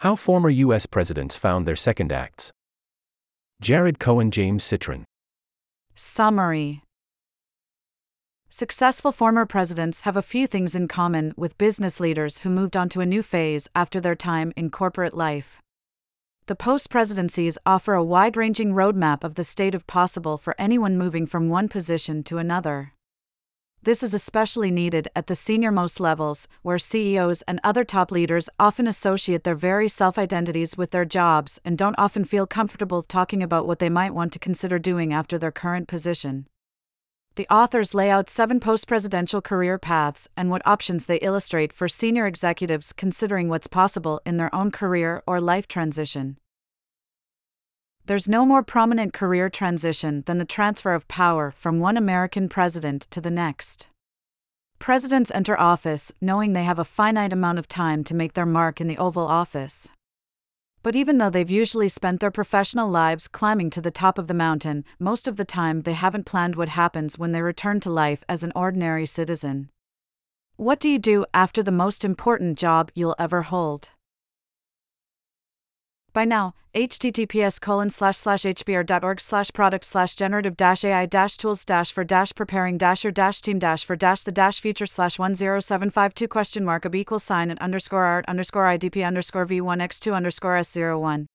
How former U.S. presidents found their second acts. Jared Cohen James Citrin. Summary Successful former presidents have a few things in common with business leaders who moved on to a new phase after their time in corporate life. The post presidencies offer a wide ranging roadmap of the state of possible for anyone moving from one position to another. This is especially needed at the senior most levels, where CEOs and other top leaders often associate their very self identities with their jobs and don't often feel comfortable talking about what they might want to consider doing after their current position. The authors lay out seven post presidential career paths and what options they illustrate for senior executives considering what's possible in their own career or life transition. There's no more prominent career transition than the transfer of power from one American president to the next. Presidents enter office knowing they have a finite amount of time to make their mark in the Oval Office. But even though they've usually spent their professional lives climbing to the top of the mountain, most of the time they haven't planned what happens when they return to life as an ordinary citizen. What do you do after the most important job you'll ever hold? By now, https colon slash slash hbr.org slash product slash generative dash ai dash tools dash for dash preparing dash your dash team dash for dash the dash future slash 10752 question mark of equal sign and underscore art underscore idp underscore v1x2 underscore s01